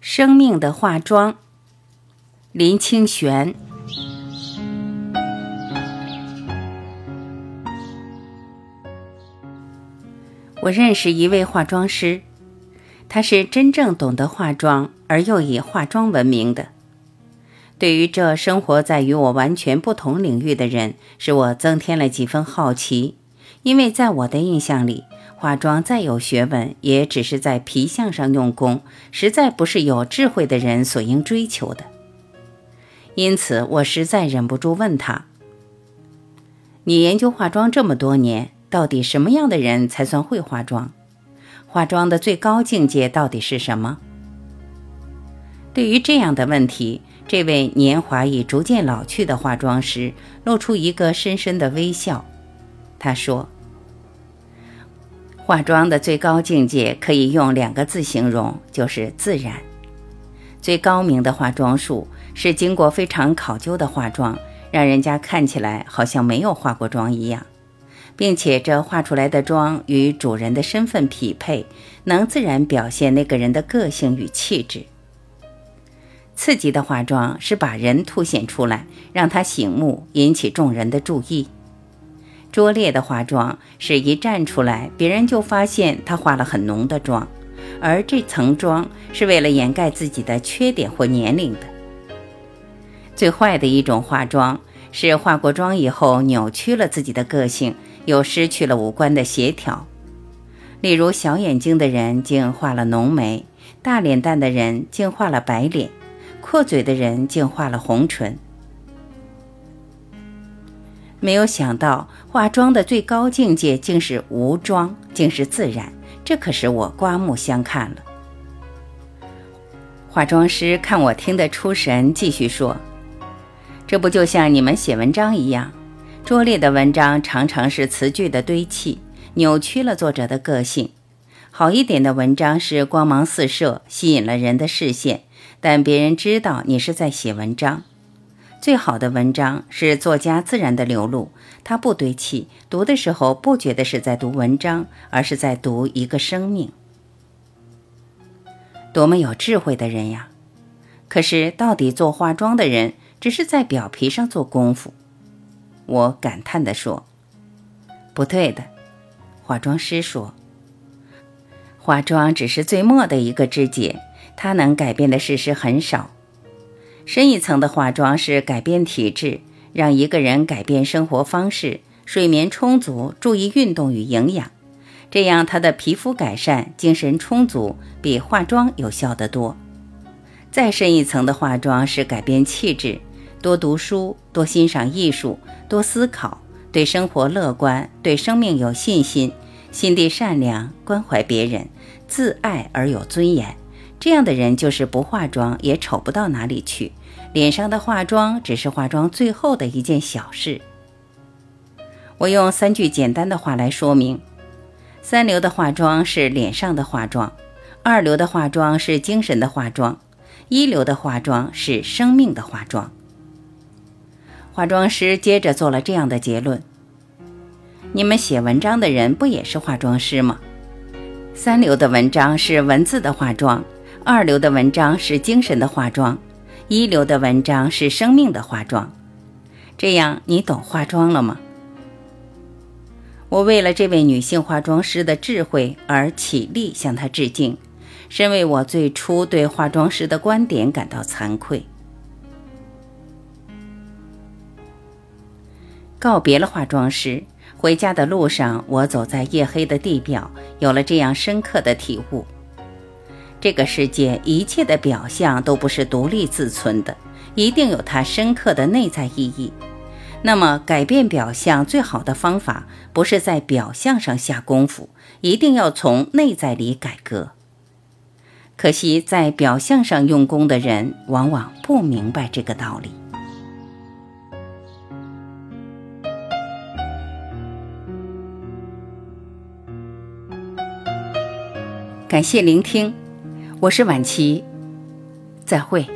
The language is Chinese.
生命的化妆，林清玄。我认识一位化妆师，他是真正懂得化妆而又以化妆闻名的。对于这生活在与我完全不同领域的人，使我增添了几分好奇，因为在我的印象里。化妆再有学问，也只是在皮相上用功，实在不是有智慧的人所应追求的。因此，我实在忍不住问他：“你研究化妆这么多年，到底什么样的人才算会化妆？化妆的最高境界到底是什么？”对于这样的问题，这位年华已逐渐老去的化妆师露出一个深深的微笑。他说。化妆的最高境界可以用两个字形容，就是自然。最高明的化妆术是经过非常考究的化妆，让人家看起来好像没有化过妆一样，并且这化出来的妆与主人的身份匹配，能自然表现那个人的个性与气质。刺激的化妆是把人凸显出来，让他醒目，引起众人的注意。拙劣的化妆是一站出来，别人就发现她化了很浓的妆，而这层妆是为了掩盖自己的缺点或年龄的。最坏的一种化妆是化过妆以后扭曲了自己的个性，又失去了五官的协调。例如，小眼睛的人竟画了浓眉，大脸蛋的人竟画了白脸，阔嘴的人竟画了红唇。没有想到化妆的最高境界竟是无妆，竟是自然，这可使我刮目相看了。化妆师看我听得出神，继续说：“这不就像你们写文章一样，拙劣的文章常常是词句的堆砌，扭曲了作者的个性；好一点的文章是光芒四射，吸引了人的视线，但别人知道你是在写文章。”最好的文章是作家自然的流露，他不堆砌，读的时候不觉得是在读文章，而是在读一个生命。多么有智慧的人呀！可是到底做化妆的人只是在表皮上做功夫。我感叹地说：“不对的。”化妆师说：“化妆只是最末的一个枝节，它能改变的事实很少。”深一层的化妆是改变体质，让一个人改变生活方式，睡眠充足，注意运动与营养，这样他的皮肤改善，精神充足，比化妆有效得多。再深一层的化妆是改变气质，多读书，多欣赏艺术，多思考，对生活乐观，对生命有信心，心地善良，关怀别人，自爱而有尊严。这样的人就是不化妆也丑不到哪里去。脸上的化妆只是化妆最后的一件小事。我用三句简单的话来说明：三流的化妆是脸上的化妆，二流的化妆是精神的化妆，一流的化妆是生命的化妆。化妆师接着做了这样的结论：你们写文章的人不也是化妆师吗？三流的文章是文字的化妆，二流的文章是精神的化妆。一流的文章是生命的化妆，这样你懂化妆了吗？我为了这位女性化妆师的智慧而起立向她致敬，身为我最初对化妆师的观点感到惭愧。告别了化妆师，回家的路上，我走在夜黑的地表，有了这样深刻的体悟。这个世界一切的表象都不是独立自存的，一定有它深刻的内在意义。那么，改变表象最好的方法，不是在表象上下功夫，一定要从内在里改革。可惜，在表象上用功的人，往往不明白这个道理。感谢聆听。我是晚琪，再会。